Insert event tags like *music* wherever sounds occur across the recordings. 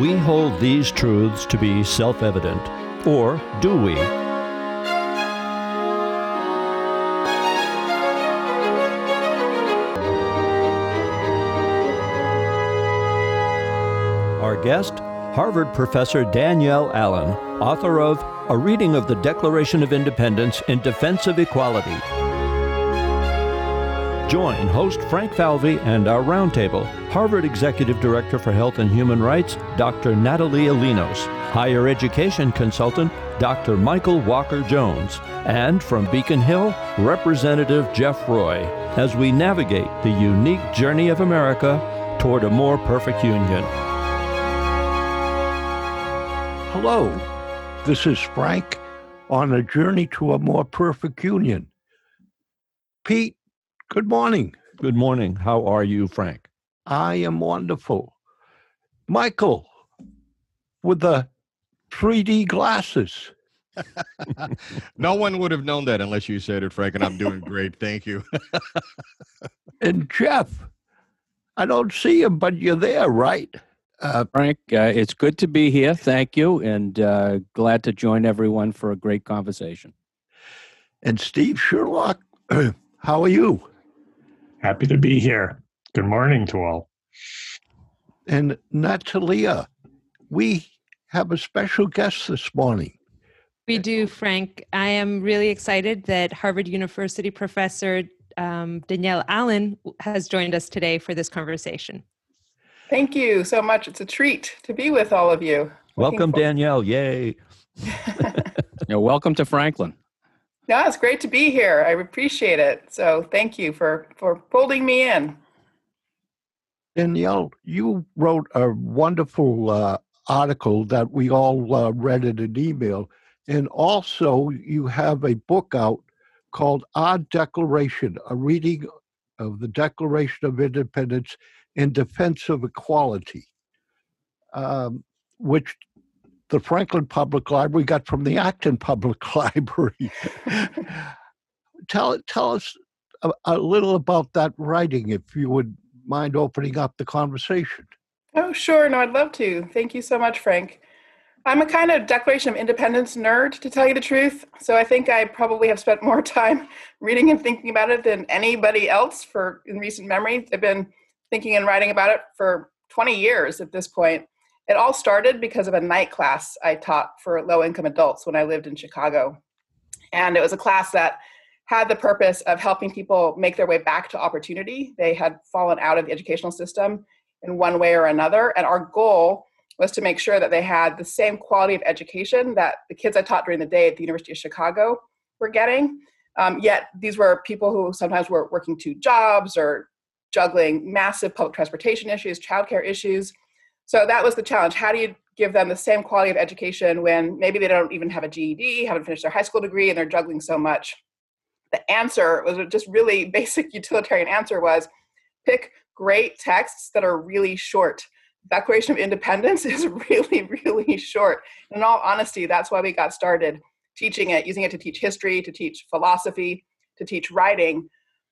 We hold these truths to be self evident. Or do we? Our guest, Harvard professor Danielle Allen, author of A Reading of the Declaration of Independence in Defense of Equality. Join host Frank Falvey and our roundtable, Harvard Executive Director for Health and Human Rights, Dr. Natalia Linos, Higher Education Consultant, Dr. Michael Walker Jones, and from Beacon Hill, Representative Jeff Roy, as we navigate the unique journey of America toward a more perfect union. Hello, this is Frank on a journey to a more perfect union. Pete, good morning. Good morning. How are you, Frank? I am wonderful. Michael, with the 3D glasses. *laughs* no one would have known that unless you said it, Frank, and I'm doing great. Thank you. *laughs* and Jeff, I don't see him, but you're there, right? Uh, Frank, uh, it's good to be here. Thank you, and uh, glad to join everyone for a great conversation. And Steve Sherlock, *clears throat* how are you? Happy to be here. Good morning to all. And Natalia, we have a special guest this morning. We do, Frank. I am really excited that Harvard University professor um, Danielle Allen has joined us today for this conversation. Thank you so much. It's a treat to be with all of you. Welcome, Danielle. Yay. *laughs* yeah, welcome to Franklin. No, it's great to be here. I appreciate it. So thank you for, for folding me in. Danielle, you wrote a wonderful uh, article that we all uh, read in an email. And also, you have a book out called Our Declaration, a reading of the Declaration of Independence in defense of equality, um, which the Franklin Public Library got from the Acton Public *laughs* Library. *laughs* tell tell us a, a, little about that writing, if you would mind opening up the conversation. Oh, sure. No, I'd love to. Thank you so much, Frank. I'm a kind of Declaration of Independence nerd, to tell you the truth. So I think I probably have spent more *laughs* time reading and thinking about it than anybody else for in recent memory. I've been thinking and writing about it for 20 years at this point. It all started because of a night class I taught for low income adults when I lived in Chicago. And it was a class that had the purpose of helping people make their way back to opportunity. They had fallen out of the educational system in one way or another. And our goal was to make sure that they had the same quality of education that the kids I taught during the day at the University of Chicago were getting. Um, yet these were people who sometimes were working two jobs or juggling massive public transportation issues, childcare issues. So that was the challenge. How do you give them the same quality of education when maybe they don't even have a GED, haven't finished their high school degree, and they're juggling so much? The answer was just really *laughs* basic utilitarian answer was pick great texts that are really short. Declaration of Independence *laughs* is really, really short. In all honesty, that's why we got started teaching it, using it to teach history, to teach philosophy, to teach writing,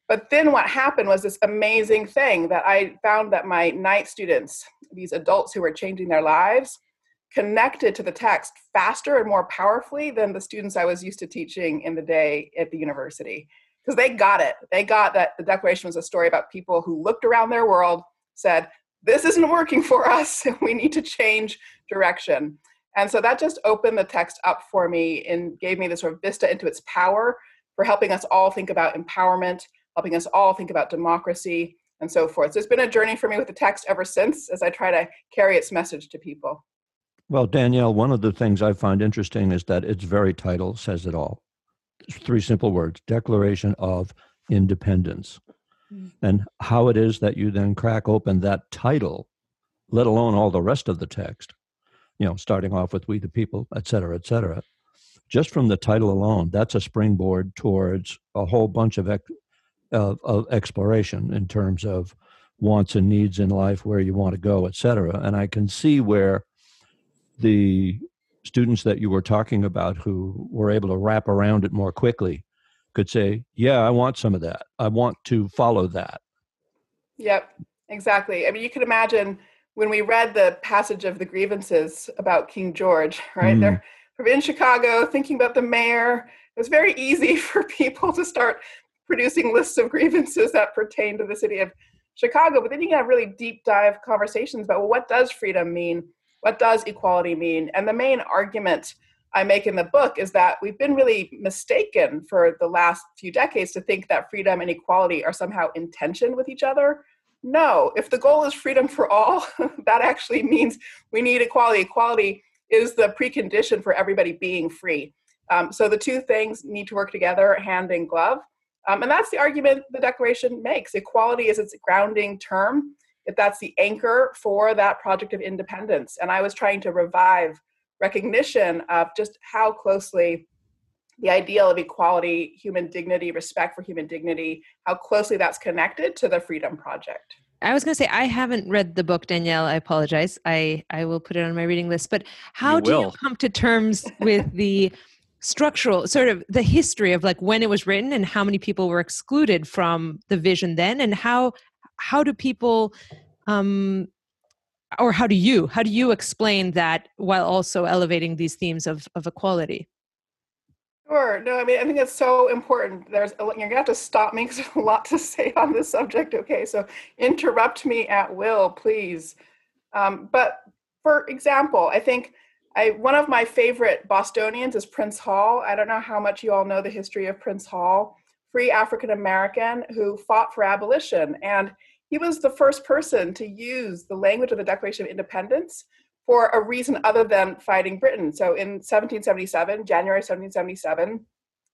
but then what happened was this amazing thing that I found that my night students, these adults who were changing their lives, connected to the text faster and more powerfully than the students I was used to teaching in the day at the university. Because they got it. They got that the Declaration was a story about people who looked around their world, said, This isn't working for us, *laughs* we need to change direction. And so that just opened the text up for me and gave me this sort of vista into its power for helping us all think about empowerment helping us all think about democracy and so forth. So it's been a journey for me with the text ever since as I try to carry its message to people. Well, Danielle, one of the things I find interesting is that its very title says it all. Three simple words Declaration of Independence. Mm. And how it is that you then crack open that title, let alone all the rest of the text, you know, starting off with We the People, et cetera, et cetera. Just from the title alone, that's a springboard towards a whole bunch of of, of exploration in terms of wants and needs in life, where you want to go, et cetera. And I can see where the students that you were talking about who were able to wrap around it more quickly could say, Yeah, I want some of that. I want to follow that. Yep, exactly. I mean, you can imagine when we read the passage of the grievances about King George, *laughs* right? Mm. They're from in Chicago thinking about the mayor. It was very easy *laughs* for people to start producing lists of grievances that pertain to the city of Chicago. But then you can have really deep dive conversations about well, what does freedom mean? What does equality mean? And the main argument I make in the book is that we've been really mistaken for the last few decades to think that freedom and equality are somehow in tension with each other. No, if the goal is freedom for all, *laughs* that actually means we need equality. Equality is the precondition for everybody being free. Um, so the two things need to work together, hand in glove. Um, and that's the argument the Declaration makes. Equality is its grounding term. If that's the anchor for that project of independence. And I was trying to revive recognition of just how closely the ideal of equality, human dignity, respect for human dignity, how closely that's connected to the Freedom Project. I was going to say I haven't read the book, Danielle. I apologize. I I will put it on my reading list. But how You do you come to terms with the structural sort of the history of like when it was written and how many people were excluded from the vision then, and how how do people um or how do you how do you explain that while also elevating these themes of of equality? Sure. No, I mean, I think it's so important. There's, you're gonna have to stop me because there's a lot to say *laughs* on this subject. Okay, so interrupt me at will, please. Um, but for example, I think I one of my favorite Bostonians is Prince Hall. I don't know how much you all know the history of Prince Hall, free African American who fought for abolition, and he was the first person to use the language of the Declaration of Independence for a reason other than fighting Britain. So in 1777, January 1777,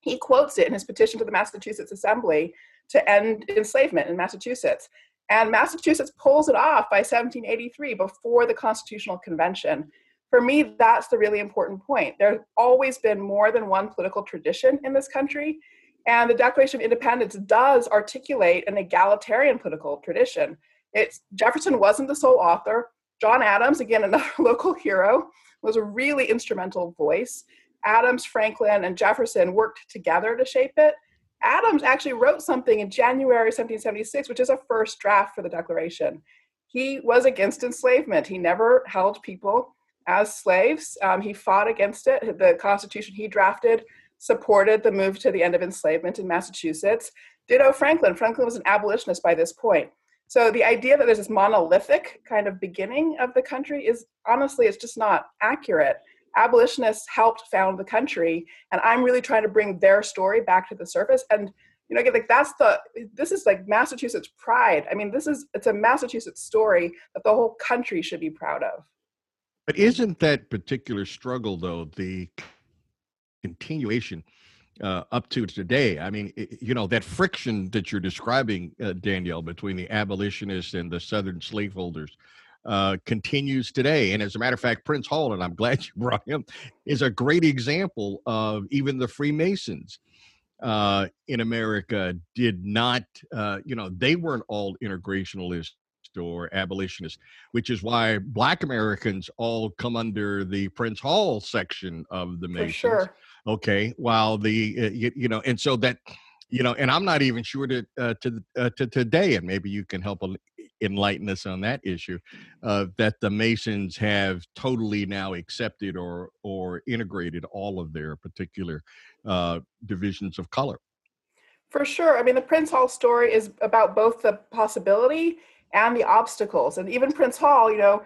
he quotes it in his petition to the Massachusetts Assembly to end enslavement in Massachusetts. And Massachusetts pulls it off by 1783 before the Constitutional Convention. For me, that's the really important point. There's always been more than one political tradition in this country, and the Declaration of Independence does articulate an egalitarian political tradition. It's Jefferson wasn't the sole author. John Adams, again, *laughs* another local hero, was a really instrumental voice. Adams, Franklin, and Jefferson worked together to shape it. Adams actually wrote something in January 1776, which is a first draft for the Declaration. He was against enslavement. He never held people as slaves. Um, he fought against it. The Constitution he drafted supported the move to the end of enslavement in Massachusetts. Ditto Franklin. Franklin was an abolitionist by this point. So the idea that there's this monolithic kind of beginning of the country is honestly, it's just not accurate. Abolitionists helped found the country, and I'm really trying to bring their story back to the surface. And you know, again, like that's the this is like Massachusetts pride. I mean, this is it's a Massachusetts story that the whole country should be proud of. But isn't that particular struggle, though, the continuation uh, up to today? I mean, i- you know, that friction that you're describing, uh, Danielle, between the abolitionists and the Southern slaveholders uh, continues today. And as a matter of fact, Prince Hall, and I'm *laughs* glad you brought him, is a great example of even the Freemasons uh, in America did not, uh, you know, they weren't all integrationalists or abolitionists, which is why Black Americans all come under the Prince Hall section of the Masons. For sure. Okay, while the uh, you, you know, and so that you know, and I'm not even sure that uh, to uh, to today, and maybe you can help enlighten us on that issue, uh, that the Masons have totally now accepted or or integrated all of their particular uh, divisions of color. For sure. I mean, the Prince Hall story is about both the possibility and the obstacles. And even Prince Hall, you know,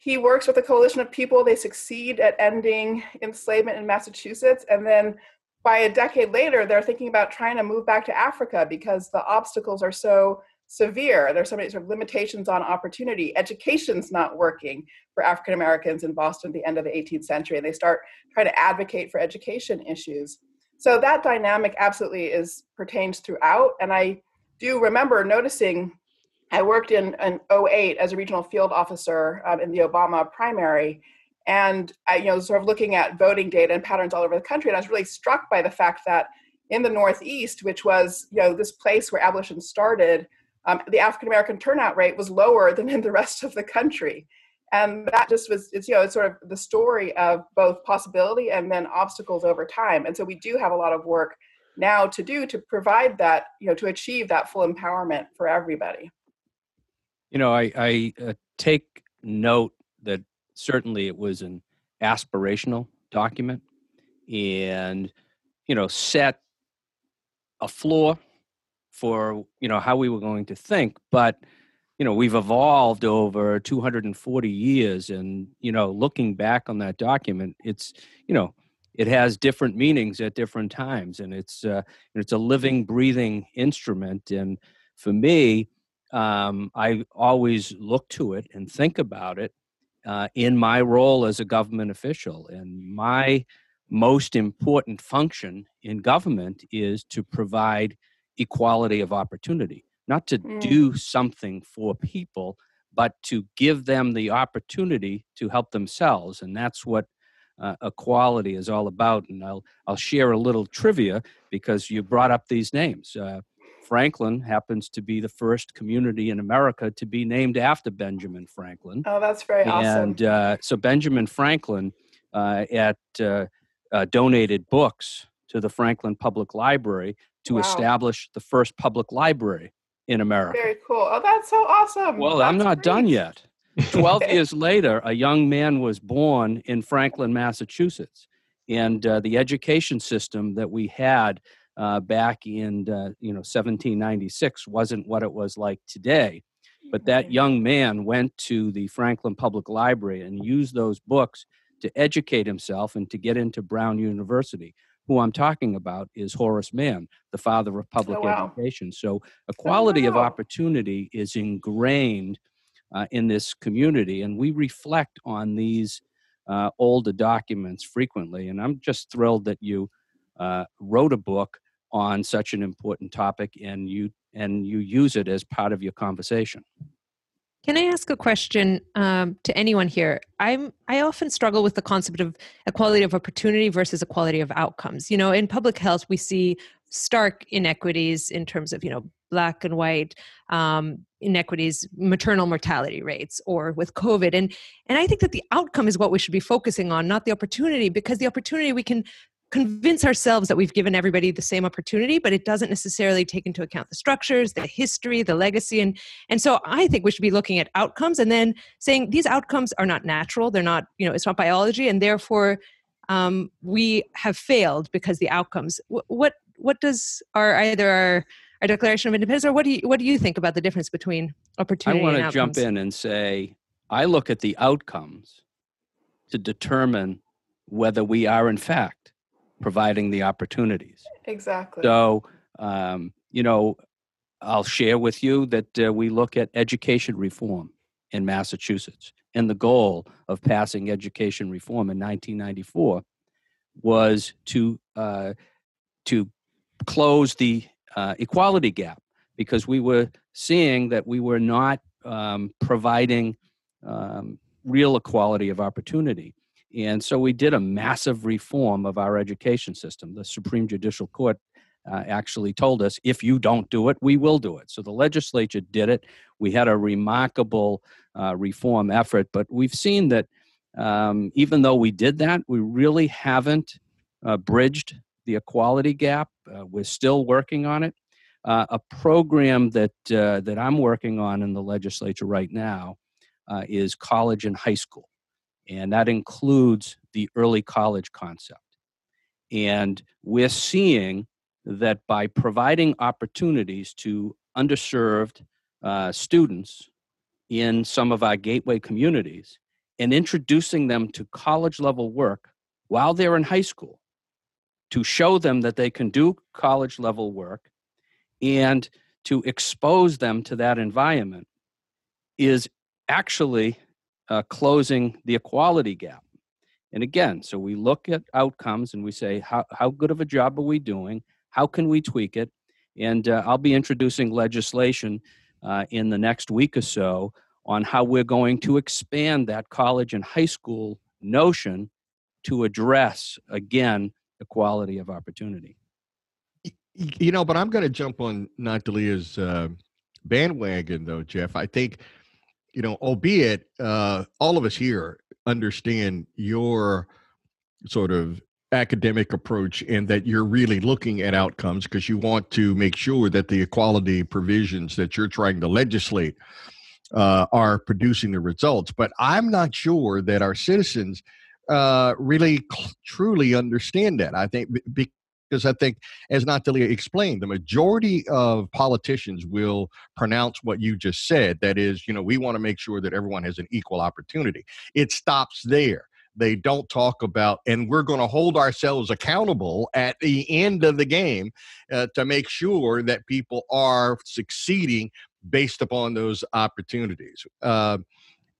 he works with a coalition of people. They succeed at ending enslavement in Massachusetts. And then by a decade later, they're thinking about trying to move back to Africa because the obstacles are so severe. There's so many sort of limitations on opportunity. Education's not working for African Americans in Boston at the end of the 18th century. And they start trying to advocate for education issues. So that dynamic absolutely is pertains throughout. And I do remember noticing I worked in an 08 as a regional field officer um, in the Obama primary. And I, you know, sort of looking at voting data and patterns all over the country. And I was really struck by the fact that in the Northeast, which was, you know, this place where abolition started, um, the African American turnout rate was lower than in the rest of the country. And that just was, it's, you know, it's sort of the story of both possibility and then obstacles over time. And so we do have a lot of work now to do to provide that, you know, to achieve that full empowerment for everybody. You know, I, I uh, take note that certainly it was an aspirational document and you know set a floor for you know how we were going to think but you know we've evolved over 240 years and you know looking back on that document it's you know it has different meanings at different times and it's uh, it's a living breathing instrument and for me um, i always look to it and think about it uh, in my role as a government official and my most important function in government is to provide equality of opportunity not to Mm. do something for people but to give them the opportunity to help themselves and that's what uh, equality is all about and i'll i'll share a little trivia because you brought up these names uh, franklin happens to be the first community in america to be named after benjamin franklin Oh, that's very awesome. and uh, so Benjamin Franklin uh, at uh, uh, donated books to the Franklin Public Library to Wow. establish the first public library in America. Very cool. Oh, that's so awesome. Well, I'm That's not done yet. 12 *laughs* years later, a young man was born in Franklin, Massachusetts. And uh, the education system that we had uh, back in uh, you know 1796 wasn't what it was like today. But that young man went to the Franklin Public Library and used those books to educate himself and to get into Brown University. Who I'm talking about is Horace Mann, the father of public Oh, wow. education. So equality of wow. opportunity is ingrained uh, in this community, and we reflect on these uh, older documents frequently. And I'm just thrilled that you uh, wrote a book on such an important topic, and you and you use it as part of your conversation. Can I ask a question um, to anyone here? I'm I often struggle with the concept of equality of opportunity versus equality of outcomes. You know, in public health, we see stark inequities in terms of you know black and white um, inequities, maternal mortality rates, or with COVID, and and I think that the outcome is what we should be focusing on, not the opportunity, because the opportunity we can convince ourselves that we've given everybody the same opportunity but it doesn't necessarily take into account the structures the history the legacy and and so i think we should be looking at outcomes and then saying these outcomes are not natural they're not you know it's not biology and therefore um, we have failed because the outcomes Wh- what what does our either our our declaration of independence or what do you what do you think about the difference between opportunity. I want to jump in and say I look at the outcomes to determine whether we are in fact providing the opportunities. Exactly. So, um, you know, I'll share with you that uh, we look at education reform in Massachusetts. And the goal of passing education reform in 1994 was to, uh, to close the uh, equality gap because we were seeing that we were not um, providing um, real equality of opportunity. And so we did a massive reform of our education system. The Supreme Judicial Court uh, actually told us if you don't do it, we will do it. So the legislature did it. We had a remarkable uh, reform effort, but we've seen that um, even though we did that, we really haven't uh, bridged the equality gap. Uh, we're still working on it. Uh, a program that uh, that I'm working on in the legislature right now is college and high school and that includes the early college concept. And we're seeing that by providing opportunities to underserved uh, students in some of our gateway communities and introducing them to college level work while they're in high school to show them that they can do college level work and to expose them to that environment is actually uh, closing the equality gap. And again, so we look at outcomes and we say, how, how good of a job are we doing? How can we tweak it? And uh, I'll be introducing legislation uh, in the next week or so on how we're going to expand that college and high school notion to address, again, equality of opportunity. You know, but I'm going to jump on Natalia's uh, bandwagon, though, Jeff. I think, you know, albeit uh, all of us here understand your sort of academic approach and that you're really looking at outcomes because you want to make sure that the equality provisions that you're trying to legislate uh, are producing the results. But I'm not sure that our citizens uh, really cl- truly understand that. I think b- because I think, as Natalia explained, the majority of politicians will pronounce what you just said. That is, you know, we want to make sure that everyone has an equal opportunity. It stops there. They don't talk about, and we're going to hold ourselves accountable at the end of the game uh, to make sure that people are succeeding based upon those opportunities. Uh,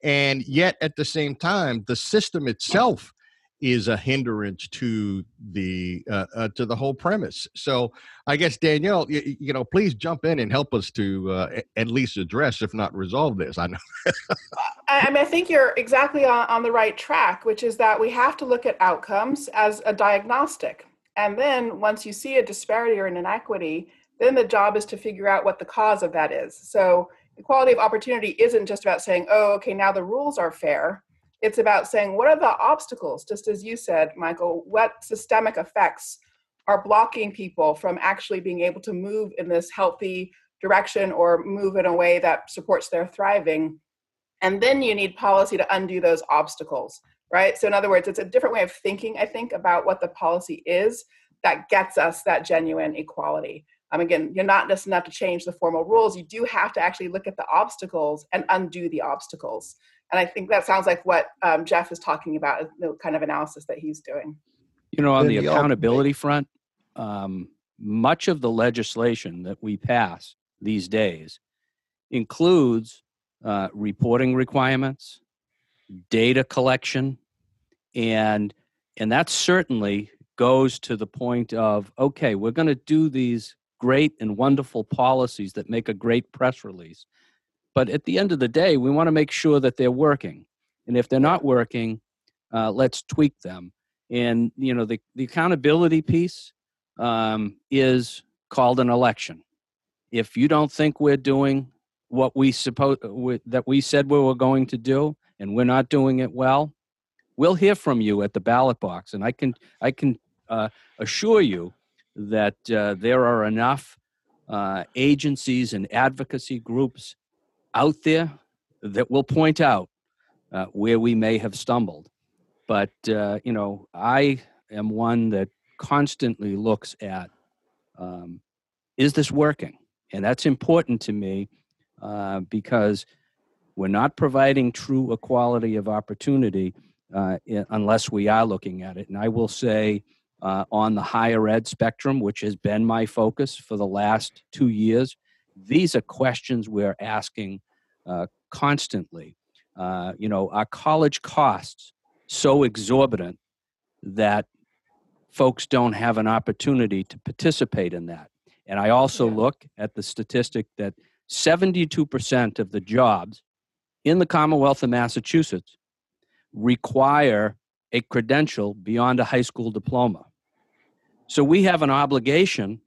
and yet, at the same time, the system itself is a hindrance to the uh, uh, to the whole premise. So I guess Danielle, you, you know, please jump in and help us to uh, at least address, if not resolve this. I know. I, I mean, I think you're exactly on, on the right track, which is that we have to look at outcomes as a diagnostic, and then once you see a disparity or an inequity, then the job is to figure out what the cause of that is. So equality of opportunity isn't just about saying, oh, okay, now the rules are fair it's about saying, what are the obstacles, just as you said, Michael, what systemic effects are blocking people from actually being able to move in this healthy direction or move in a way that supports their thriving? And then you need policy to undo those obstacles, right? So, in other words, it's a different way of thinking, I think, about what the policy is that gets us that genuine equality. Um, again, you're not just enough to change the formal rules. You do have to actually look at the obstacles and undo the obstacles. And I think that sounds like what um, Jeff is talking about, the kind of analysis that he's doing. You know, on the accountability front, um, much of the legislation that we pass these days includes uh, reporting requirements, data collection, and and that certainly goes to the point of okay, we're going to do these great and wonderful policies that make a great press release, but at the end of the day, we want to make sure that they're working. And if they're not working, uh, let's tweak them. And you know, the, the accountability piece um, is called an election. If you don't think we're doing what we suppose that we said we were going to do, and we're not doing it well, we'll hear from you at the ballot box. And I can I can uh, assure you that uh, there are enough uh, agencies and advocacy groups out there that will point out uh, where we may have stumbled. But, uh, you know, I am one that constantly looks at um, is this working? And that's important to me uh, because we're not providing true equality of opportunity uh, unless we are looking at it. And I will say, uh, on the higher ed spectrum, which has been my focus for the last two years, these are questions we're asking uh, constantly. Uh, you know, our college costs so exorbitant that folks don't have an opportunity to participate in that. And I also yeah. look at the statistic that 72% of the jobs in the Commonwealth of Massachusetts require a credential beyond a high school diploma. So we have an obligation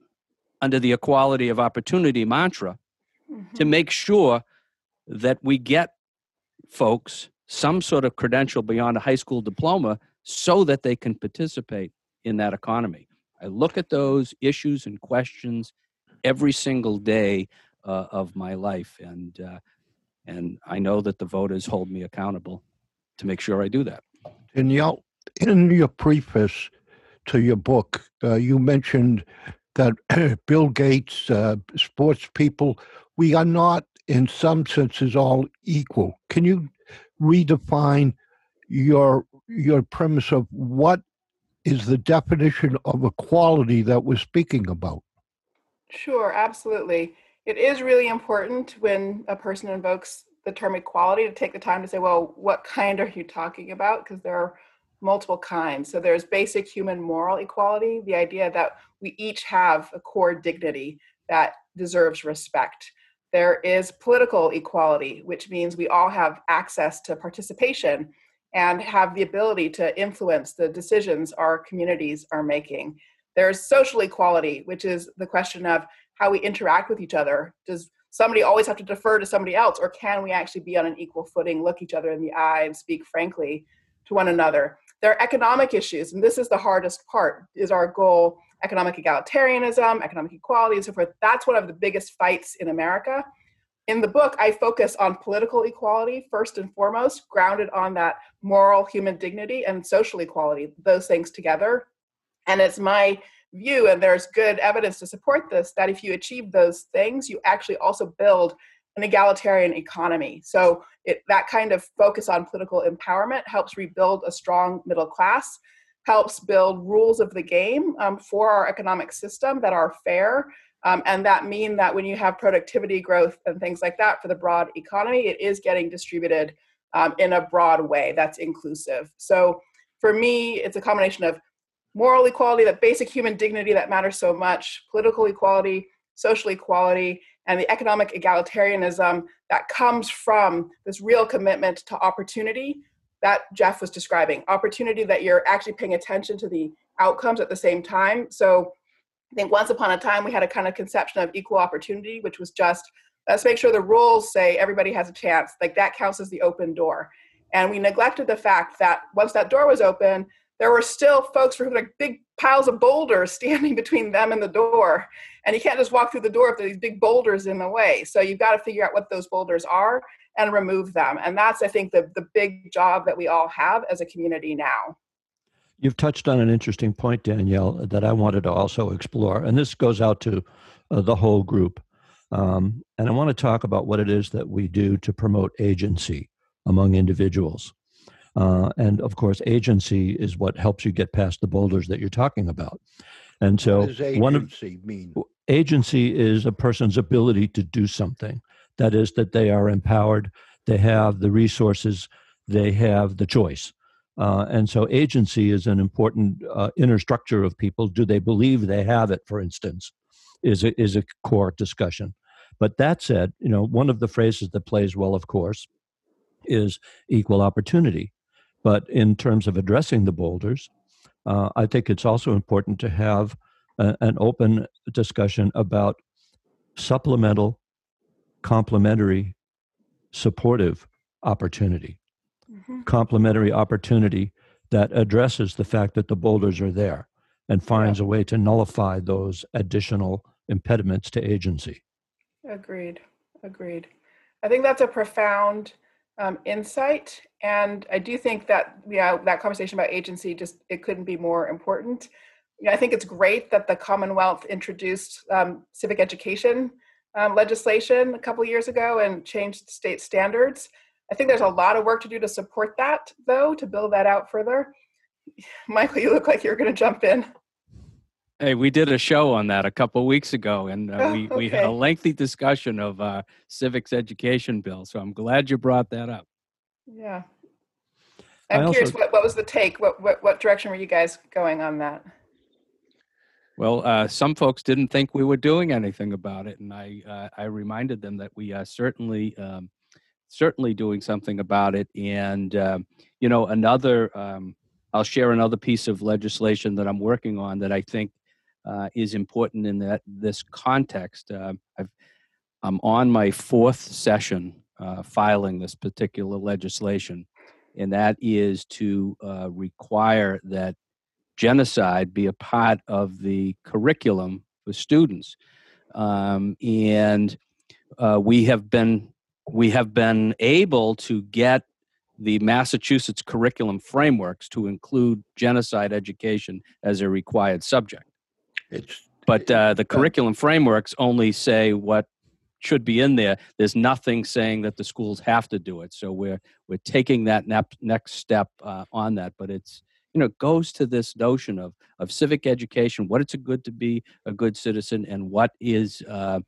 under the equality of opportunity mantra mm-hmm. to make sure that we get folks some sort of credential beyond a high school diploma so that they can participate in that economy. I look at those issues and questions every single day uh, of my life, and uh, and I know that the voters hold me accountable to make sure I do that. Danielle, in your preface to your book, uh, you mentioned that *clears throat* Bill Gates, uh, sports people, we are not in some senses all equal. Can you redefine your your premise of what is the definition of equality that we're speaking about? Sure, absolutely. It is really important when a person invokes the term equality to take the time to say, well, what kind are you talking about? Because there are multiple kinds. So there's basic human moral equality, the idea that we each have a core dignity that deserves respect. There is political equality, which means we all have access to participation and have the ability to influence the decisions our communities are making. There's social equality, which is the question of how we interact with each other. Does somebody always have to defer to somebody else, or can we actually be on an equal footing, look each other in the eye, and speak frankly to one another? There are economic issues, and this is the hardest part. Is our goal economic egalitarianism, economic equality, and so forth. That's one of the biggest fights in America. in the book, I focus on political equality first and foremost, grounded on that moral human dignity and social equality, those things together. And it's my view, and there's good evidence to support this, that if you achieve those things, you actually also build an egalitarian economy. So it, that kind of focus on political empowerment helps rebuild a strong middle class, helps build rules of the game um, for our economic system that are fair. Um, and that mean that when you have productivity growth and things like that for the broad economy, it is getting distributed um, in a broad way that's inclusive. So for me, it's a combination of moral equality, that basic human dignity that matters so much, political equality, social equality, and the economic egalitarianism that comes from this real commitment to opportunity that Jeff was describing. Opportunity that you're actually paying attention to the outcomes at the same time. So I think once upon a time we had a kind of conception of equal opportunity, which was just let's make sure the rules say everybody has a chance. Like that counts as the open door. And we neglected the fact that once that door was open, there were still folks who like big piles of boulders *laughs* standing between them and the door. And you can't just walk through the door if there's these big boulders in the way. So you've got to figure out what those boulders are and remove them. And that's, I think, the, the big job that we all have as a community now. You've touched on an interesting point, Danielle, that I wanted to also explore. And this goes out to uh, the whole group. Um, and I want to talk about what it is that we do to promote agency among individuals. Uh, and of course, agency is what helps you get past the boulders that you're talking about. And so, what does one of agency mean? agency is a person's ability to do something. That is, that they are empowered, they have the resources, they have the choice. Uh, and so, agency is an important uh, inner structure of people. Do they believe they have it, for instance, is a, is a core discussion. But that said, you know, one of the phrases that plays well, of course, is equal opportunity. But in terms of addressing the boulders, uh, I think it's also important to have a, an open discussion about supplemental, complementary, supportive opportunity. Mm-hmm. Complementary opportunity that addresses the fact that the boulders are there and finds a way to nullify those additional impediments to agency. Agreed. Agreed. I think that's a profound um, insight. And I do think that you know that conversation about agency just it couldn't be more important. You know, I think it's great that the Commonwealth introduced um, civic education um, legislation a couple years ago and changed state standards. I think there's a lot of work to do to support that, though, to build that out further. *sighs* Michael, you look like you're going to jump in. Hey, we did a show on that a couple weeks ago, and uh, we, *laughs* we had a lengthy discussion of uh, civics education bill. So I'm glad you brought that up. Yeah. I'm also- curious, what, what was the take? What, what, what direction were you guys going on that? Well, uh, some folks didn't think we were doing anything about it, and I uh, I reminded them that we are certainly um, certainly doing something about it. And um, you know, another um, I'll share another piece of legislation that I'm working on that I think uh, is important in that this context. Uh, I've I'm on my fourth session uh, filing this particular legislation, and that is to uh, require that genocide be a part of the curriculum for students. Um, and uh, we have been we have been able to get the Massachusetts curriculum frameworks to include genocide education as a required subject. It's But uh, the curriculum frameworks only say what should be in there. There's nothing saying that the schools have to do it. So we're we're taking that nep- next step uh, on that. But it's you know it goes to this notion of of civic education, what it's a good to be a good citizen, and what is uh,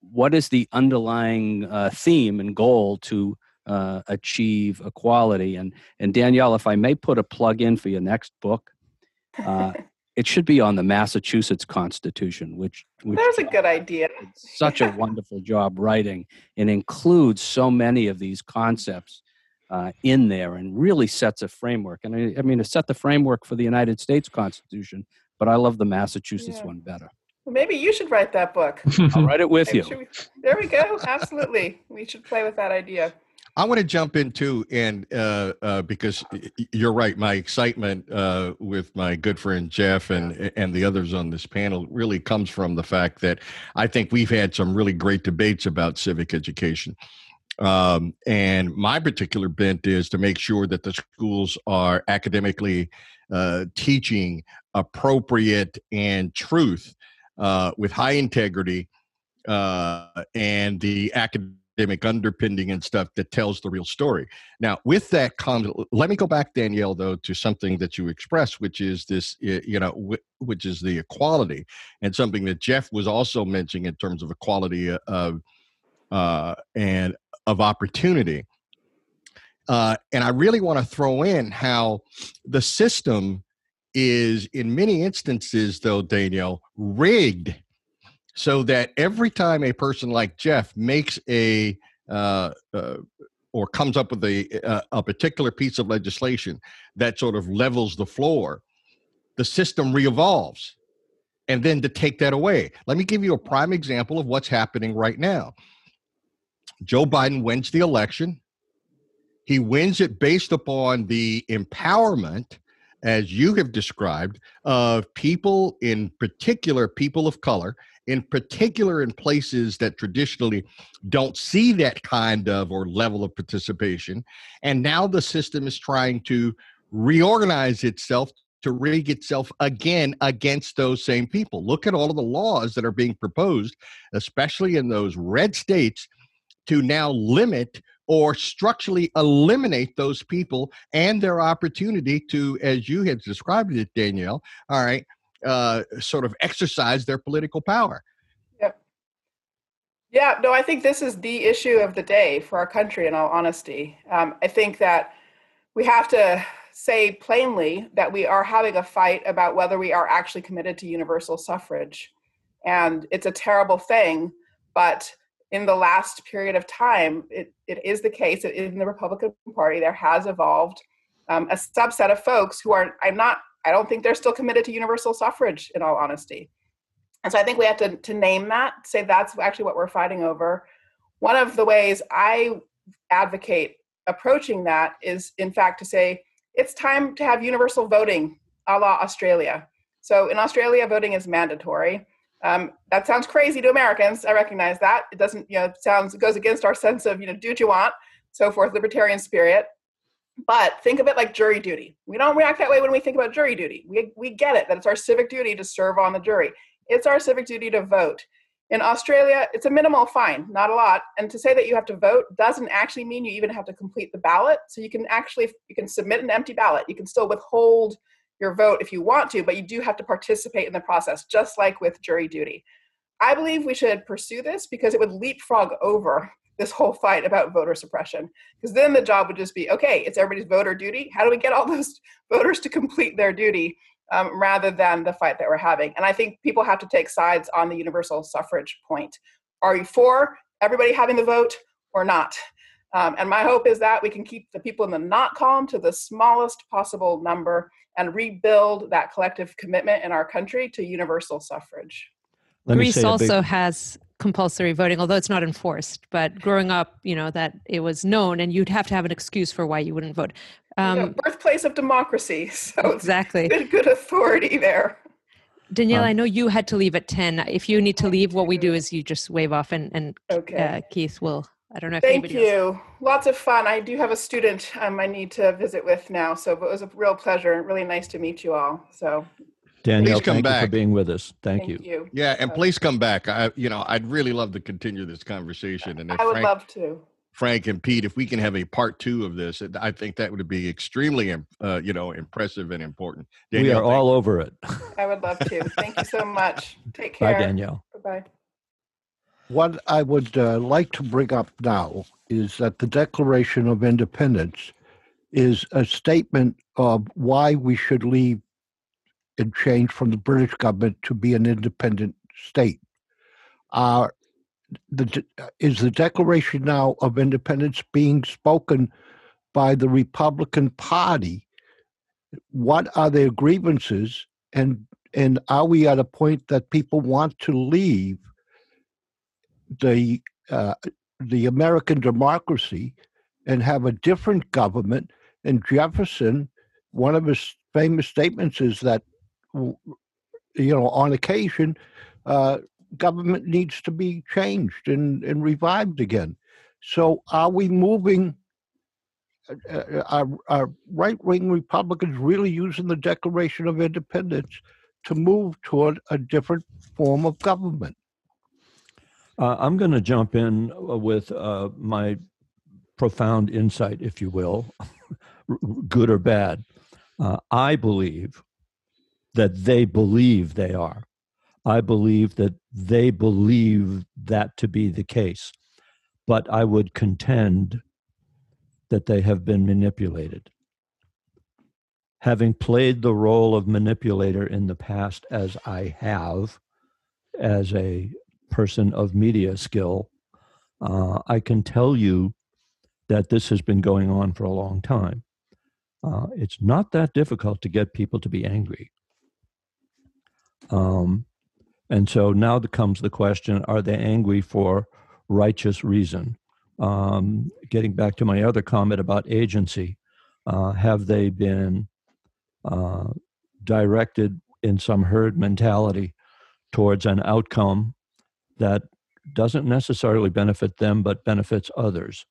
what is the underlying uh, theme and goal to uh, achieve equality. And and Danielle, if I may put a plug in for your next book. *laughs* It should be on the Massachusetts Constitution, which, which That's a good idea. such a *laughs* wonderful job writing and includes so many of these concepts uh, in there and really sets a framework. And I, I mean, it set the framework for the United States Constitution, but I love the Massachusetts Yeah. one better. Well, maybe you should write that book. I'll write it with Maybe you. we- there we go. Absolutely. We should play with that idea. I want to jump in too, and uh, uh, because you're right, my excitement uh, with my good friend Jeff and and the others on this panel really comes from the fact that I think we've had some really great debates about civic education. Um, and my particular bent is to make sure that the schools are academically uh, teaching appropriate and truth uh, with high integrity uh, and the academic academic underpinning and stuff that tells the real story. Now, with that let me go back, Danielle, though, to something that you expressed, which is this, you know, which is the equality, and something that Jeff was also mentioning in terms of equality of uh, and of opportunity. Uh, and I really want to throw in how the system is, in many instances, though, Danielle, rigged so that every time a person like Jeff makes a uh, uh, or comes up with a, uh, a particular piece of legislation that sort of levels the floor, the system revolves. And then to take that away. Let me give you a prime example of what's happening right now. Joe Biden wins the election. He wins it based upon the empowerment, as you have described, of people, in particular, people of color, in particular in places that traditionally don't see that kind of or level of participation. And now the system is trying to reorganize itself to rig itself again against those same people. Look at all of the laws that are being proposed, especially in those red states, to now limit or structurally eliminate those people and their opportunity to, as you had described it, Danielle, all right, uh, sort of exercise their political power. Yep. Yeah, no, I think this is the issue of the day for our country, in all honesty. Um, I think that we have to say plainly that we are having a fight about whether we are actually committed to universal suffrage. And it's a terrible thing, but in the last period of time, it, it is the case that in the Republican Party, there has evolved um, a subset of folks who are, I'm not I don't think they're still committed to universal suffrage, in all honesty. And so I think we have to, to name that, say that's actually what we're fighting over. One of the ways I advocate approaching that is, in fact, to say it's time to have universal voting a la Australia. So in Australia, voting is mandatory. Um, that sounds crazy to Americans. I recognize that. It doesn't, you know, sounds, it goes against our sense of, you know, do what you want, so forth, libertarian spirit. But think of it like jury duty. We don't react that way when we think about jury duty. We, we get it, that it's our civic duty to serve on the jury. It's our civic duty to vote. In Australia, it's a minimal fine, not a lot. And to say that you have to vote doesn't actually mean you even have to complete the ballot. So you can actually you can submit an empty ballot. You can still withhold your vote if you want to, but you do have to participate in the process, just like with jury duty. I believe we should pursue this because it would leapfrog over this whole fight about voter suppression. Because then the job would just be okay, it's everybody's voter duty. How do we get all *laughs* those voters to complete their duty um, rather than the fight that we're having? And I think people have to take sides on the universal suffrage point. Are you for everybody having the vote or not? Um, and my hope is that we can keep the people in the not column to the smallest possible number and rebuild that collective commitment in our country to universal suffrage. Let Greece also big... has compulsory voting, although it's not enforced. But growing up, you know that it was known, and you'd have to have an excuse for why you wouldn't vote. Um, yeah, birthplace of democracy. *laughs* So exactly, good, good authority there. Danielle, um, I know you had to leave at ten. If you need to leave, what we do is you just wave off, and and okay. uh, Keith will. I don't know. Thank you. Else. Lots of fun. I do have a student um, I need to visit with now, so it was a real pleasure. And really nice to meet you all. So Danielle, please come back. for being with us. Thank, thank you. you. Yeah, and please come back. I, you know, I'd really love to continue this conversation. And I would Frank, love to. Frank and Pete, if we can have a part two of this, I think that would be extremely, uh, you know, impressive and important. Danielle, we are all over it. I would love to. Thank you so much. *laughs* Take care. Bye, Danielle. Bye. Bye. What I would uh, like to bring up now is that the Declaration of Independence is a statement of why we should leave and change from the British government to be an independent state. Uh, the, is the Declaration now of Independence being spoken by the Republican Party? What are their grievances, and and are we at a point that people want to leave the uh, the American democracy and have a different government. And Jefferson, one of his famous statements is that, you know, on occasion, uh, government needs to be changed and, and revived again. So, are we moving? Uh, uh are, are right wing Republicans really using the Declaration of Independence to move toward a different form of government? Uh, I'm going to jump in uh, with uh, my profound insight, if you will, *laughs* good or bad. Uh, I believe that they believe they are. I believe that they believe that to be the case. But I would contend that they have been manipulated. Having played the role of manipulator in the past, as I have, as a person of media skill, uh, I can tell you that this has been going on for a long time. Uh, it's not that difficult to get people to be angry. Um, and so now comes the question are they angry for righteous reason? Um, getting back to my other comment about agency, uh, have they been uh, directed in some herd mentality towards an outcome that doesn't necessarily benefit them but benefits others?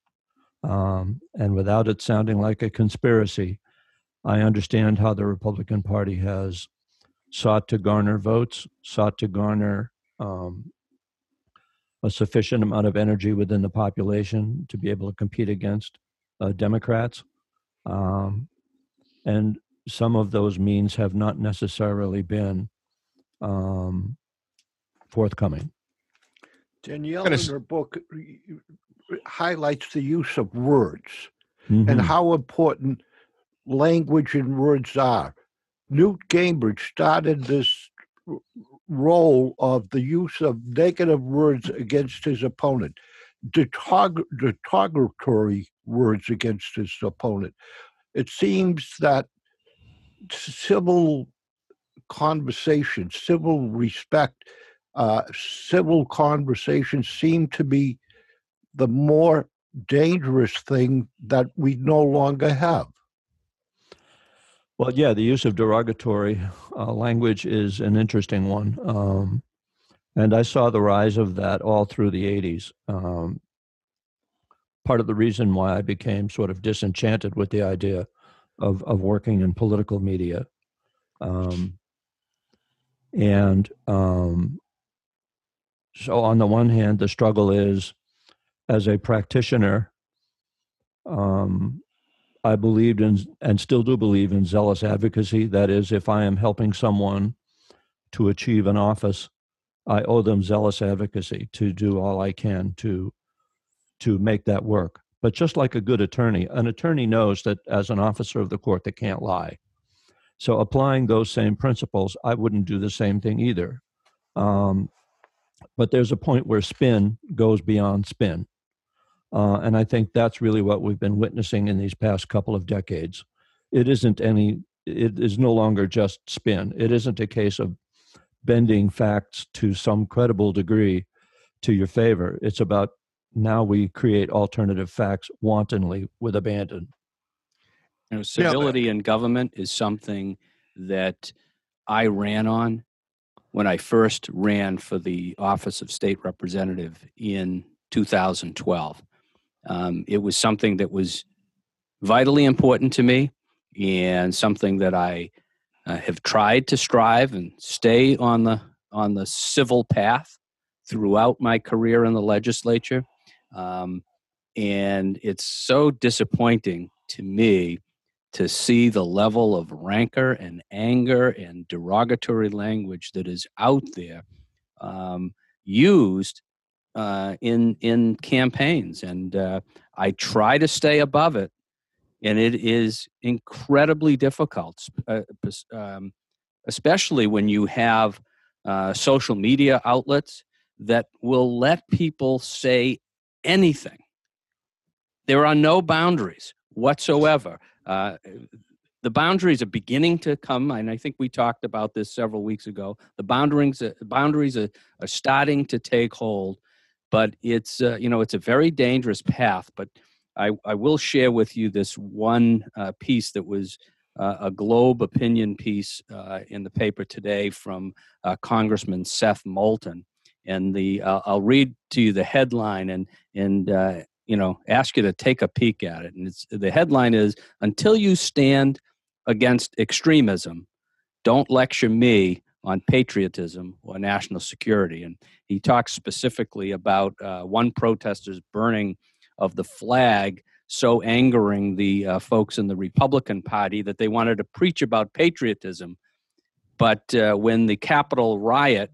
Um, and without it sounding like a conspiracy, I understand how the Republican Party has sought to garner votes, sought to garner um, a sufficient amount of energy within the population to be able to compete against uh, Democrats. Um, and some of those means have not necessarily been um, forthcoming. Danielle, in her book, highlights the use of words Mhm. and how important language and words are. Newt Gingrich started this role of the use of negative words against his opponent, derogatory words against his opponent. It seems that civil conversation, civil respect, uh, civil conversations seem to be the more dangerous thing that we no longer have. Well, yeah, the use of derogatory uh, language is an interesting one. Um, and I saw the rise of that all through the 80s. Um, part of the reason why I became sort of disenchanted with the idea of, of working in political media. Um, and um, so, on the one hand, the struggle is as a practitioner, um, I believed in and still do believe in zealous advocacy. That is, if I am helping someone to achieve an office, I owe them zealous advocacy to do all I can to to make that work. But just like a good attorney, an attorney knows that as an officer of the court, they can't lie. So applying those same principles, I wouldn't do the same thing either. Um, but there's a point where spin goes beyond spin. Uh, and I think that's really what we've been witnessing in these past couple of decades. It isn't any, it is no longer just spin. It isn't a case of bending facts to some credible degree to your favor. It's about now we create alternative facts wantonly with abandon. You know, civility in government is something that I ran on when I first ran for the office of state representative in 2012. Um, it was something that was vitally important to me and something that I uh, have tried to strive and stay on the on the civil path throughout my career in the legislature. Um, and it's so disappointing to me to see the level of rancor and anger and derogatory language that is out there um, used uh, in in campaigns, and uh, I try to stay above it, and it is incredibly difficult, uh, um, especially when you have uh, social media outlets that will let people say anything. There are no boundaries whatsoever. Uh, the boundaries are beginning to come, and I think we talked about this several weeks ago. The boundaries, uh, boundaries are, are starting to take hold, but it's uh, you know it's a very dangerous path. But I, I will share with you this one uh, piece that was uh, a Globe opinion piece uh, in the paper today from uh, Congressman Seth Moulton. And the uh, I'll read to you the headline and and you know ask you to take a peek at it. And it's the headline is "Until you stand against extremism, don't lecture me on patriotism or national security." And he talks specifically about uh, one protester's burning of the flag so angering the uh, folks in the Republican Party that they wanted to preach about patriotism. But uh, when the Capitol riot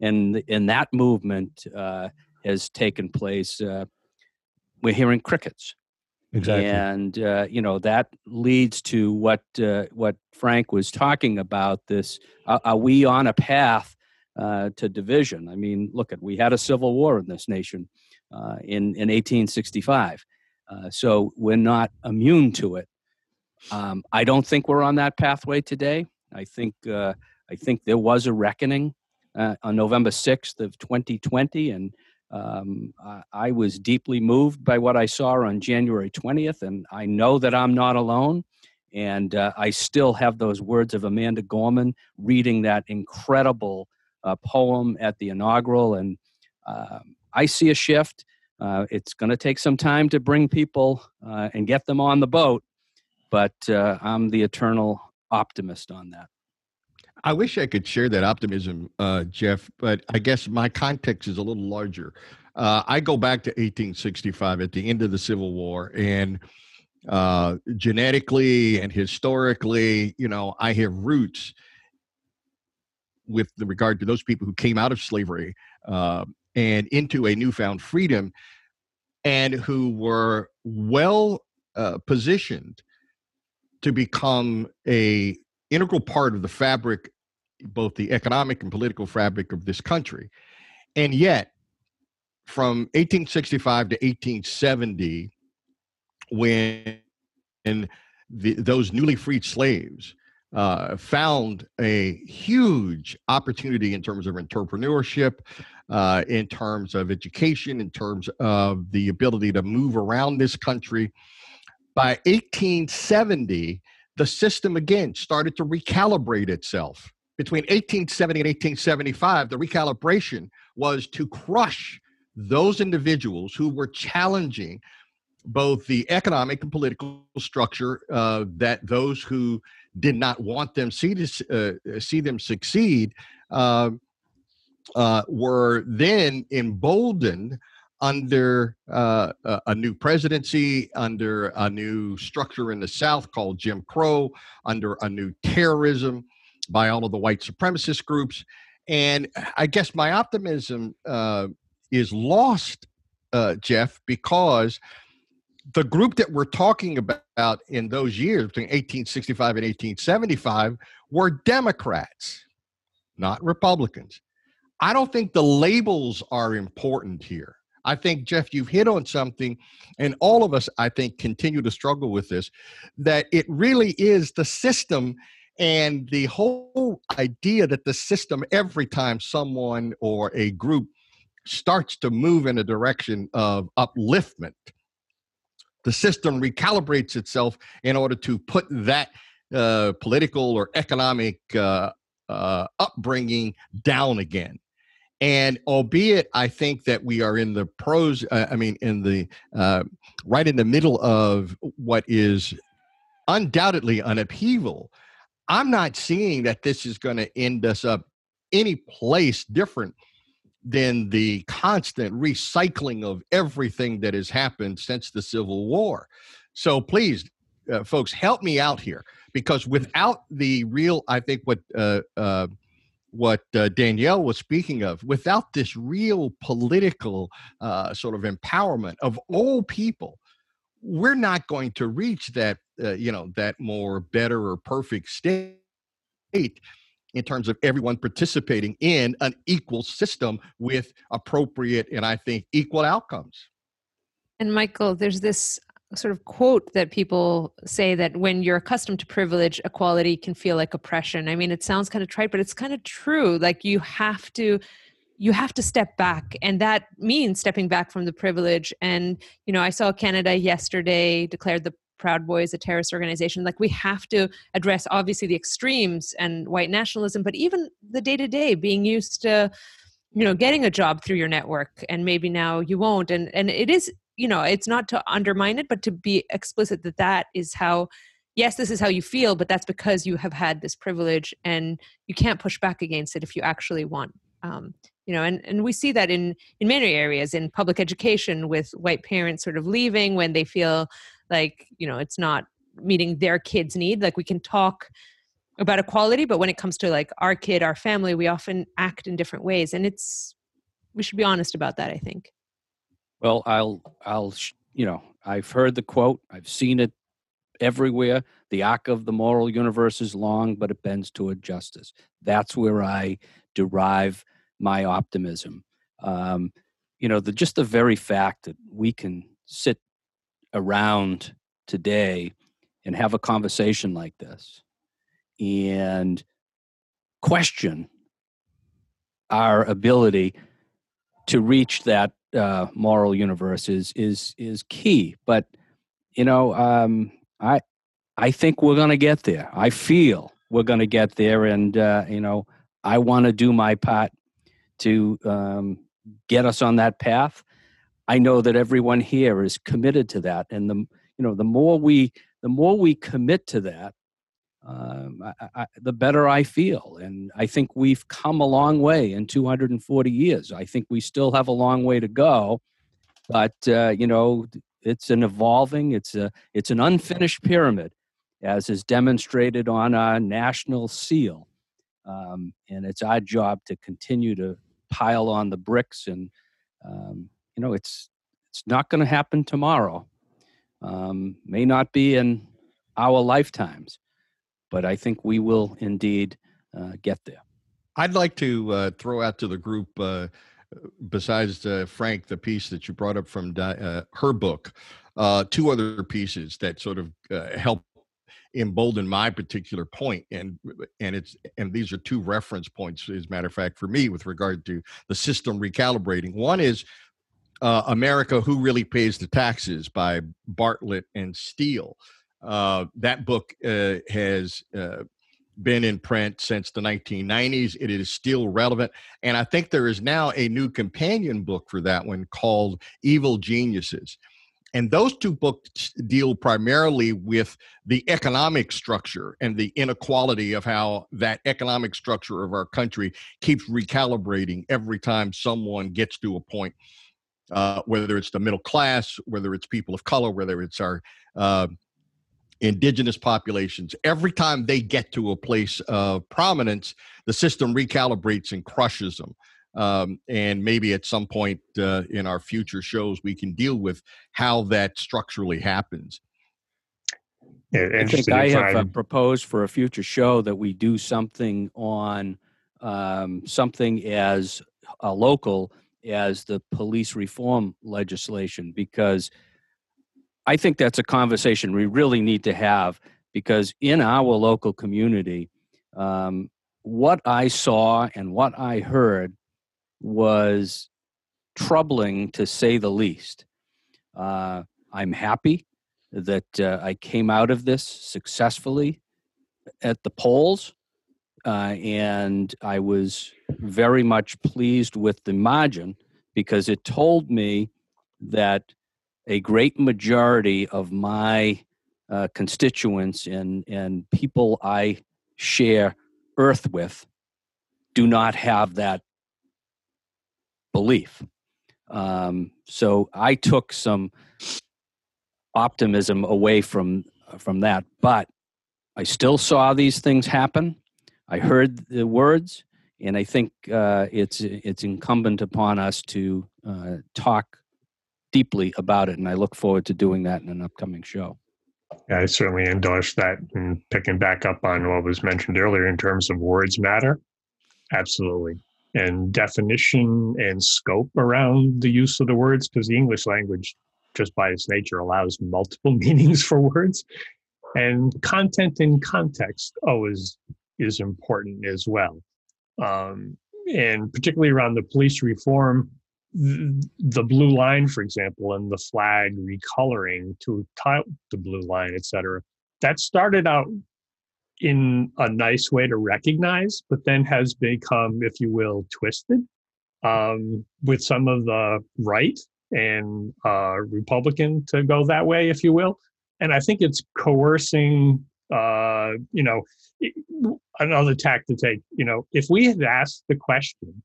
and in that movement uh, has taken place, uh, we're hearing crickets. Exactly. And uh, you know that leads to what uh, what Frank was talking about. This are, are we on a path to division? I mean, look at we had a civil war in this nation in in 1865. Uh, so we're not immune to it. Um, I don't think we're on that pathway today. I think uh, I think there was a reckoning uh, on November 6th of 2020, and um, I, I, was deeply moved by what I saw on January 20th, and I know that I'm not alone. And uh, I still have those words of Amanda Gorman reading that incredible uh, poem at the inaugural, and um, I see a shift. Uh, it's going to take some time to bring people uh, and get them on the boat, but uh, I'm the eternal optimist on that. I wish I could share that optimism, uh, Jeff, but I guess my context is a little larger. Uh, I go back to 1865 at the end of the Civil War, and uh, genetically and historically, you know, I have roots with regard to those people who came out of slavery and into a newfound freedom and who were well uh, positioned to become a integral part of the fabric both the economic and political fabric of this country and yet from 1865 to 1870 when the, those newly freed slaves uh, found a huge opportunity in terms of entrepreneurship, uh, in terms of education, in terms of the ability to move around this country. By 1870, the system again started to recalibrate itself. Between 1870 and 1875, the recalibration was to crush those individuals who were challenging both the economic and political structure uh, that those who did not want them see to, uh, see them succeed uh, uh, were then emboldened under uh, a new presidency, under a new structure in the South called Jim Crow, under a new terrorism by all of the white supremacist groups. And I guess my optimism uh, is lost, uh, Jeff, because the group that we're talking about in those years between 1865 and 1875 were Democrats, not Republicans. I don't think the labels are important here. I think, Jeff, you've hit on something, and all of us, I think, continue to struggle with this that it really is the system and the whole idea that the system, every time someone or a group starts to move in a direction of upliftment, the system recalibrates itself in order to put that uh, political or economic uh, uh, upbringing down again. And albeit I think that we are in the pros, uh, I mean, in the uh, right in the middle of what is undoubtedly an upheaval, I'm not seeing that this is going to end us up any place different than the constant recycling of everything that has happened since the Civil War. So please, uh, folks, help me out here because without the real, I think what uh, uh, what uh, Danielle was speaking of, without this real political uh, sort of empowerment of all people, we're not going to reach that uh, you know that more better or perfect state in terms of everyone participating in an equal system with appropriate and I think equal outcomes. And Michael, there's this sort of quote that people say that when you're accustomed to privilege, equality can feel like oppression. I mean, it sounds kind of trite, but it's kind of true. Like you have to you have to step back and that means stepping back from the privilege and you know i saw canada yesterday declared the proud boys a terrorist organization like we have to address obviously the extremes and white nationalism but even the day to day being used to you know getting a job through your network and maybe now you won't and and it is you know it's not to undermine it but to be explicit that that is how yes this is how you feel but that's because you have had this privilege and you can't push back against it if you actually want um, you know and, and we see that in in many areas in public education with white parents sort of leaving when they feel like you know it's not meeting their kids need like we can talk about equality but when it comes to like our kid our family we often act in different ways and it's we should be honest about that i think Well, I'll, I'll, you know, I've heard the quote, I've seen it everywhere. The arc of the moral universe is long, but it bends toward justice. That's where I derive my optimism. Um, you know, the just the very fact that we can sit around today and have a conversation like this and question our ability to reach that uh, moral universe is is is key. But you know, um, I I think we're going to get there. I feel we're going to get there, and uh, you know, I want to do my part to um, get us on that path. I know that everyone here is committed to that, and the you know the more we the more we commit to that, um, I, I, the better I feel. And I think we've come a long way in 240 years. I think we still have a long way to go, but uh, you know, it's an evolving, it's a, it's an unfinished pyramid, as is demonstrated on our national seal. Um, and it's our job to continue to pile on the bricks. And um, you know, it's it's not going to happen tomorrow. Um, may not be in our lifetimes but I think we will indeed uh, get there. I'd like to uh, throw out to the group, uh, besides uh, Frank, the piece that you brought up from Di- uh, her book, uh, two other pieces that sort of help embolden my particular point and and it's and these are two reference points as a matter of fact for me with regard to the system recalibrating one is uh, america who really pays the taxes by barlett and steele uh, that book uh, has uh, been in print since the 1990s. It is still relevant. And I think there is now a new companion book for that one called Evil Geniuses. And those two books deal primarily with the economic structure and the inequality of how that economic structure of our country keeps recalibrating every time someone gets to a point, uh, whether it's the middle class, whether it's people of color, whether it's our uh, indigenous populations. Every time they get to a place of prominence the system recalibrates and crushes them. Um, and maybe at some point uh, in our future shows we can deal with how that structurally happens. Yeah, I think I have uh, I'm- proposed for a future show that we do something on um, something as uh, local as the police reform legislation because I think that's a conversation we really need to have because in our local community, um, what I saw and what I heard was troubling to say the least. Uh, I'm happy that uh, I came out of this successfully at the polls, uh, and I was very much pleased with the margin because it told me that a great majority of my uh, constituents and, and people I share earth with do not have that belief. Um, so I took some optimism away from from that, but I still saw these things happen. I heard the words, and I think uh, it's it's incumbent upon us to uh, talk deeply about it, and I look forward to doing that in an upcoming show. Yeah, I certainly endorse that. And picking back up on what was mentioned earlier in terms of words matter, absolutely. And definition and scope around the use of the words, because the English language, just by its nature, allows multiple *laughs* meanings for words. And content and context always is important as well. Um, and particularly around the police reform, the blue line, for example, and the flag recoloring to type the blue line, et cetera, that started out in a nice way to recognize, but then has become, if you will, twisted um, with some of the right and uh, Republican to go that way, if you will. And I think it's coercing, uh, you know, another tack to take. You know, if we had asked the question,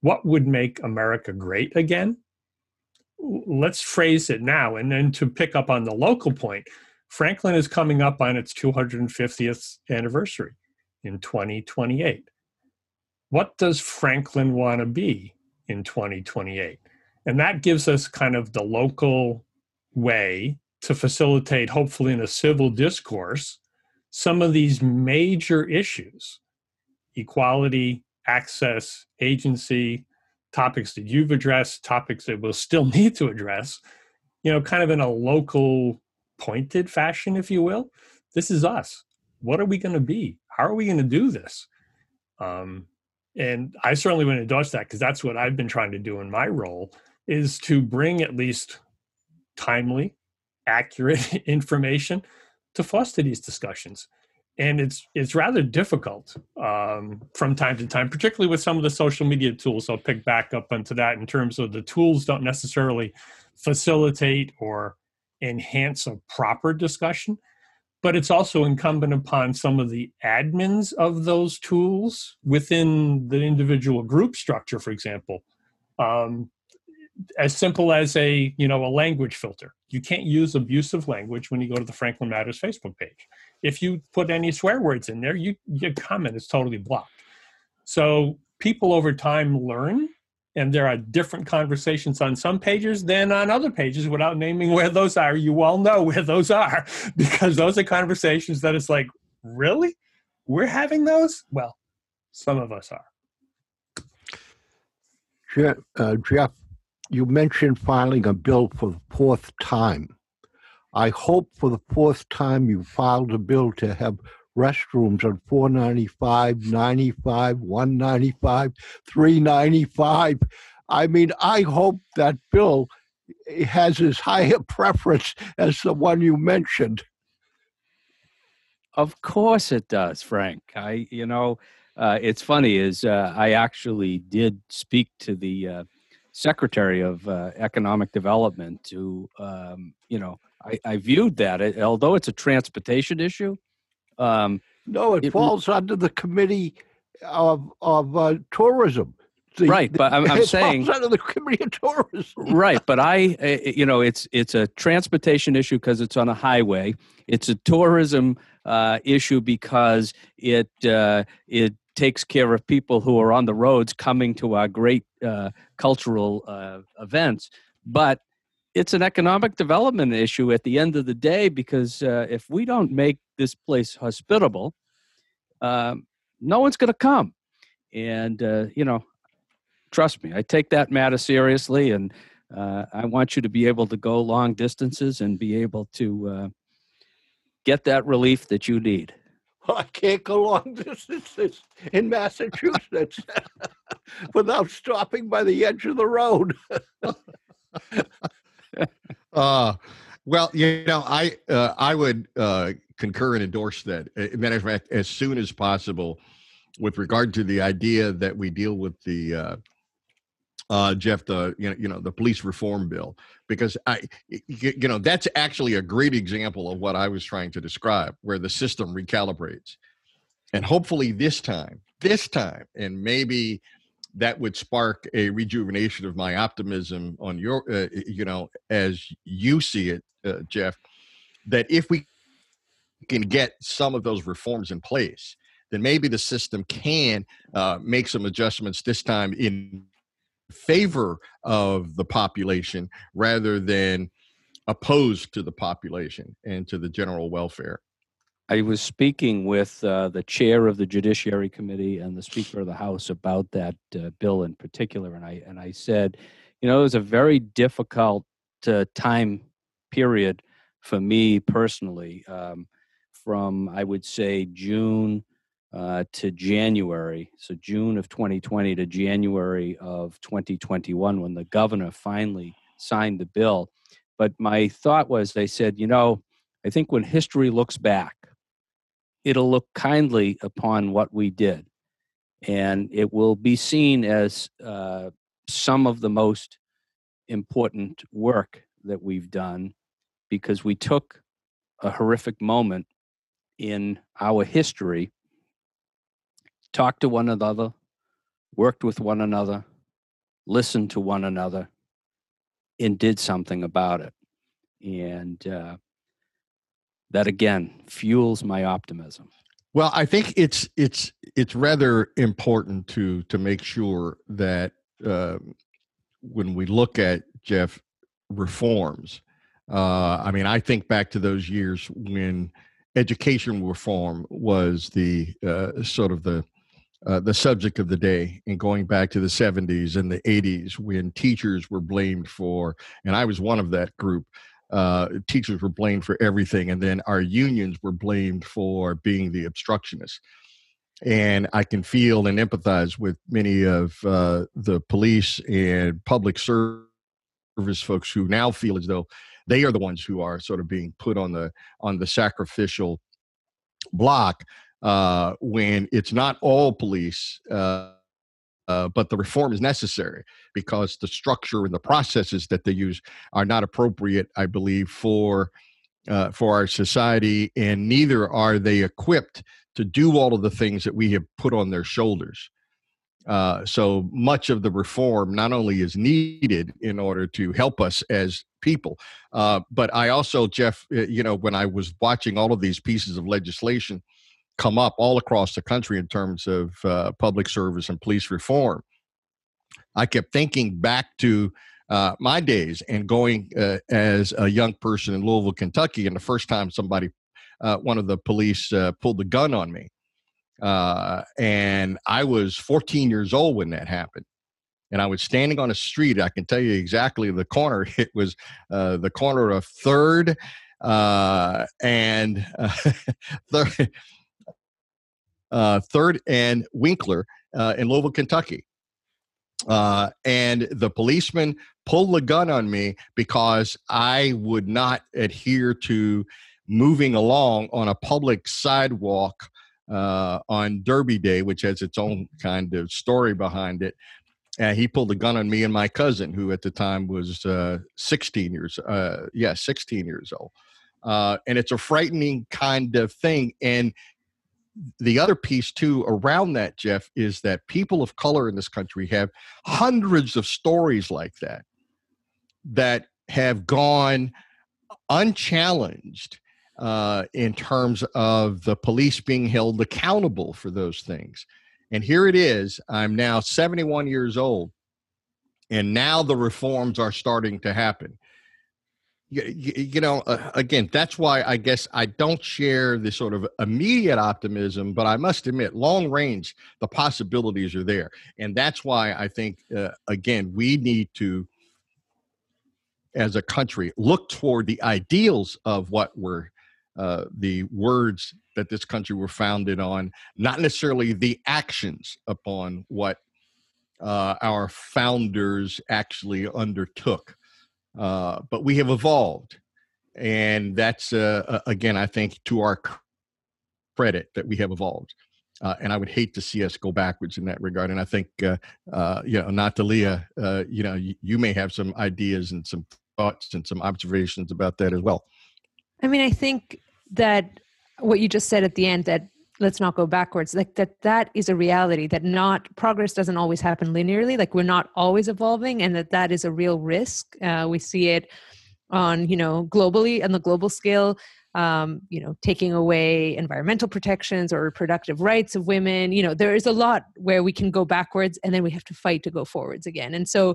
what would make America great again? Let's phrase it now. And then to pick up on the local point, Franklin is coming up on its 250th anniversary in 2028. What does Franklin want to be in 2028? And that gives us kind of the local way to facilitate, hopefully in a civil discourse, some of these major issues equality, access, agency, topics that you've addressed, topics that we'll still *laughs* need to address, you know, kind of in a local pointed fashion, if you will. This is us. What are we going to be? How are we going to do this? Um, and I certainly would endorse that because that's what I've been trying to do in my role is to bring at least timely, accurate *laughs* information to foster these discussions. And it's it's rather difficult um, from time to time, particularly with some of the social media tools. I'll pick back up onto that in terms of the tools don't necessarily facilitate or enhance a proper discussion but it's also incumbent upon some of the admins of those tools within the individual group structure for example um, as simple as a you know a language filter you can't use abusive language when you go to the franklin matters facebook page if you put any swear words in there you your comment is totally blocked. So people over time learn and there are different conversations on some pages than on other pages without naming where those are. You all know where those are *laughs* because those are conversations that it's like really? We're having those? Well some of us are. Jeff, uh, jeff you mentioned filing a bill for the fourth time i hope for the fourth time you filed a bill to have restrooms on 495, 95, 195, 395. I mean, I hope that bill has as high a preference as the one you mentioned. Of course it does, Frank. I, you know, uh, it's funny is uh, I actually did speak to the uh, Secretary of uh, Economic Development to, um, you know, I, I viewed that, although it's a transportation issue, um, no, it, it, falls under the committee of of uh, tourism. The, right, but I'm, I'm saying falls under the committee of tourism. right, but I, you know, it's it's a transportation issue because it's on a highway. It's a tourism uh, issue because it uh, it takes care of people who are on the roads coming to our great uh, cultural uh, events. But it's an economic development issue at the end of the day because uh, if we don't make this place hospitable, um, no one's going to come. And, uh, you know, trust me, I take that matter seriously. And uh, I want you to be able to go long distances and be able to uh, get that relief that you need. Well, *laughs* I can't go long distances in Massachusetts *laughs* without stopping by the edge of the road. *laughs* uh, well, you know, I uh, I would uh, concur and endorse that. As matter of fact, as soon as possible, with regard to the idea that we deal with the uh, uh, Jeff, the you know, you know the police reform bill, because I, you know, that's actually a great example of what I was trying to describe, where the system recalibrates, and hopefully this time, this time, and maybe that would spark a rejuvenation of my optimism on your, uh, you know, as you see it, uh, Jeff, that if we can get some of those reforms in place, then maybe the system can uh, make some adjustments this time in favor of the population rather than opposed to the population and to the general welfare. I was speaking with uh, the chair of the Judiciary Committee and the Speaker of the House about that uh, bill in particular, and I and I said, you know, it was a very difficult uh, time period for me personally, um, from I would say June uh, to January, so June of 2020 to January of 2021, when the governor finally signed the bill. But my thought was, they said, you know, I think when history looks back, it'll look kindly upon what we did. And it will be seen as uh, some of the most important work that we've done because we took a horrific moment in our history, talked to one another, worked with one another, listened to one another, and did something about it. And uh, that again fuels my optimism. Well, I think it's it's it's rather important to to make sure that uh, when we look at Jeff reforms, uh, I mean, I think back to those years when education reform was the uh, sort of the uh, the subject of the day, and going back to the 70s and the 80s when teachers were blamed for, and I was one of that group. Uh, teachers were blamed for everything, and then our unions were blamed for being the obstructionists. And I can feel and empathize with many of uh, the police and public service folks who now feel as though they are the ones who are sort of being put on the on the sacrificial block uh, when it's not all police. Uh, uh, but the reform is necessary because the structure and the processes that they use are not appropriate, I believe, for uh, for our society, and neither are they equipped to do all of the things that we have put on their shoulders. Uh, so much of the reform not only is needed in order to help us as people, uh, but I also, Jeff, uh, you know, when I was watching all of these pieces of legislation come up all across the country in terms of uh, public service and police reform, I kept thinking back to uh, my days and going uh, as a young person in Louisville, Kentucky, and the first time somebody, one of the police, pulled the gun on me uh, and I was 14 years old when that happened. And I was standing on a street. I can tell you exactly the corner. *laughs* It was uh, the corner of Third uh, and uh, *laughs* Third, uh, Third and Winkler uh, in Louisville, Kentucky. Uh, and the policeman pulled the gun on me because I would not adhere to moving along on a public sidewalk uh, on Derby Day, which has its own kind of story behind it. And he pulled a gun on me and my cousin, who at the time was uh, 16 years, uh, yeah, 16 years old. Uh, and it's a frightening kind of thing. And the other piece too around that, Jeff, is that people of color in this country have hundreds of stories like that that have gone unchallenged uh, in terms of the police being held accountable for those things. And here it is. I'm now 71 years old, and now the reforms are starting to happen. You, you, know, uh, again, that's why I guess I don't share the sort of immediate optimism, but I must admit, long range, the possibilities are there. And that's why I think, uh, again, we need to, as a country, look toward the ideals of what we're uh, the words that this country were founded on, not necessarily the actions upon what uh, our founders actually undertook. Uh, but we have evolved. And that's, uh, again, I think to our credit that we have evolved. Uh, and I would hate to see us go backwards in that regard. And I think, uh, uh, you know, Natalia, uh, you know, you, you, may have some ideas and some thoughts and some observations about that as well. I mean, I think that what you just said at the end that let's not go backwards. Like that that is a reality that not progress doesn't always happen linearly like we're not always evolving and that that is a real risk. Uh, we see it on you know globally on the global scale um, you know taking away environmental protections or reproductive rights of women. You know there is a lot where we can go backwards and then we have to fight to go forwards again. And so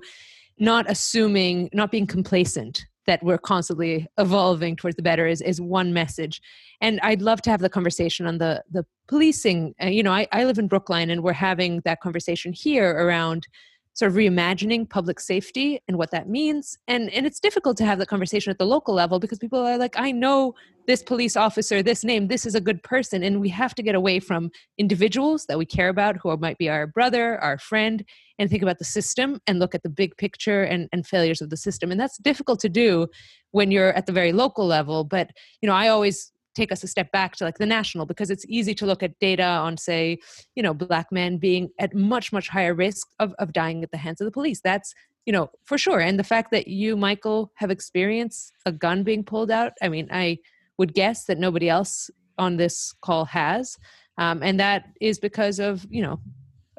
not assuming not being complacent that we're constantly evolving towards the better is is one message and i'd love to have the conversation on the the policing uh, you know I, I live in brookline and we're having that conversation here around sort of reimagining public safety and what that means. And and it's difficult to have the conversation at the local level because people are like, I know this police officer, this name, this is a good person. And we have to get away from individuals that we care about who might be our brother, our friend, and think about the system and look at the big picture and, and failures of the system. And that's difficult to do when you're at the very local level. But you know, I always take us a step back to like the national because it's easy to look at data on say you know black men being at much much higher risk of, of dying at the hands of the police that's you know for sure and the fact that you michael have experienced a gun being pulled out i mean i would guess that nobody else on this call has um, and that is because of you know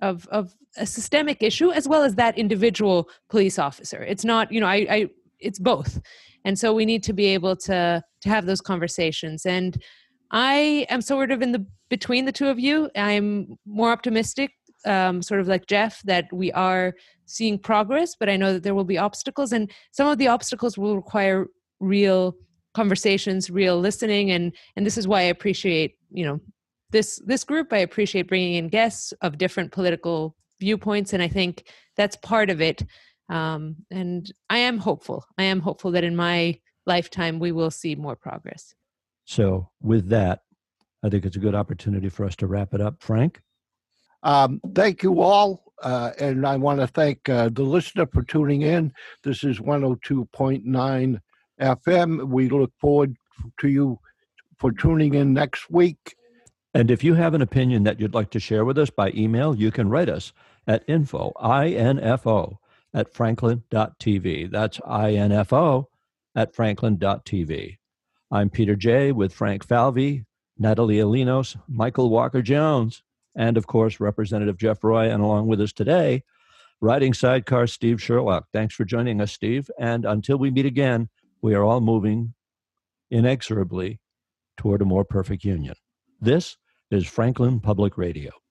of of a systemic issue as well as that individual police officer. It's not you know i, I it's both. And so we need to be able to to have those conversations. And i am sort of in the between the two of you. I'm more optimistic um, sort of like jeff that we are seeing progress but i know that there will be obstacles. And some of the obstacles will require real conversations real listening. And and this is why i appreciate you know this this group i appreciate bringing in guests of different political viewpoints and i think that's part of it um, and I am hopeful. I am hopeful that in my lifetime we will see more progress. So, with that, I think it's a good opportunity for us to wrap it up. Frank? Um, thank you all. Uh, and I want to thank uh, the listener for tuning in. This is 102.9 FM. We look forward to you for tuning in next week. And if you have an opinion that you'd like to share with us by email, you can write us at info, I-N-F-O, at franklin.tv. That's info at franklin.tv. I'm Peter Jay with Frank Falvey, Natalia Linos, Michael Walker Jones, and of course, Representative Jeff Roy. And along with us today, riding sidecar Steve Sherlock. Thanks for joining us, Steve. And until we meet again, we are all moving inexorably toward a more perfect union. This is Franklin Public Radio.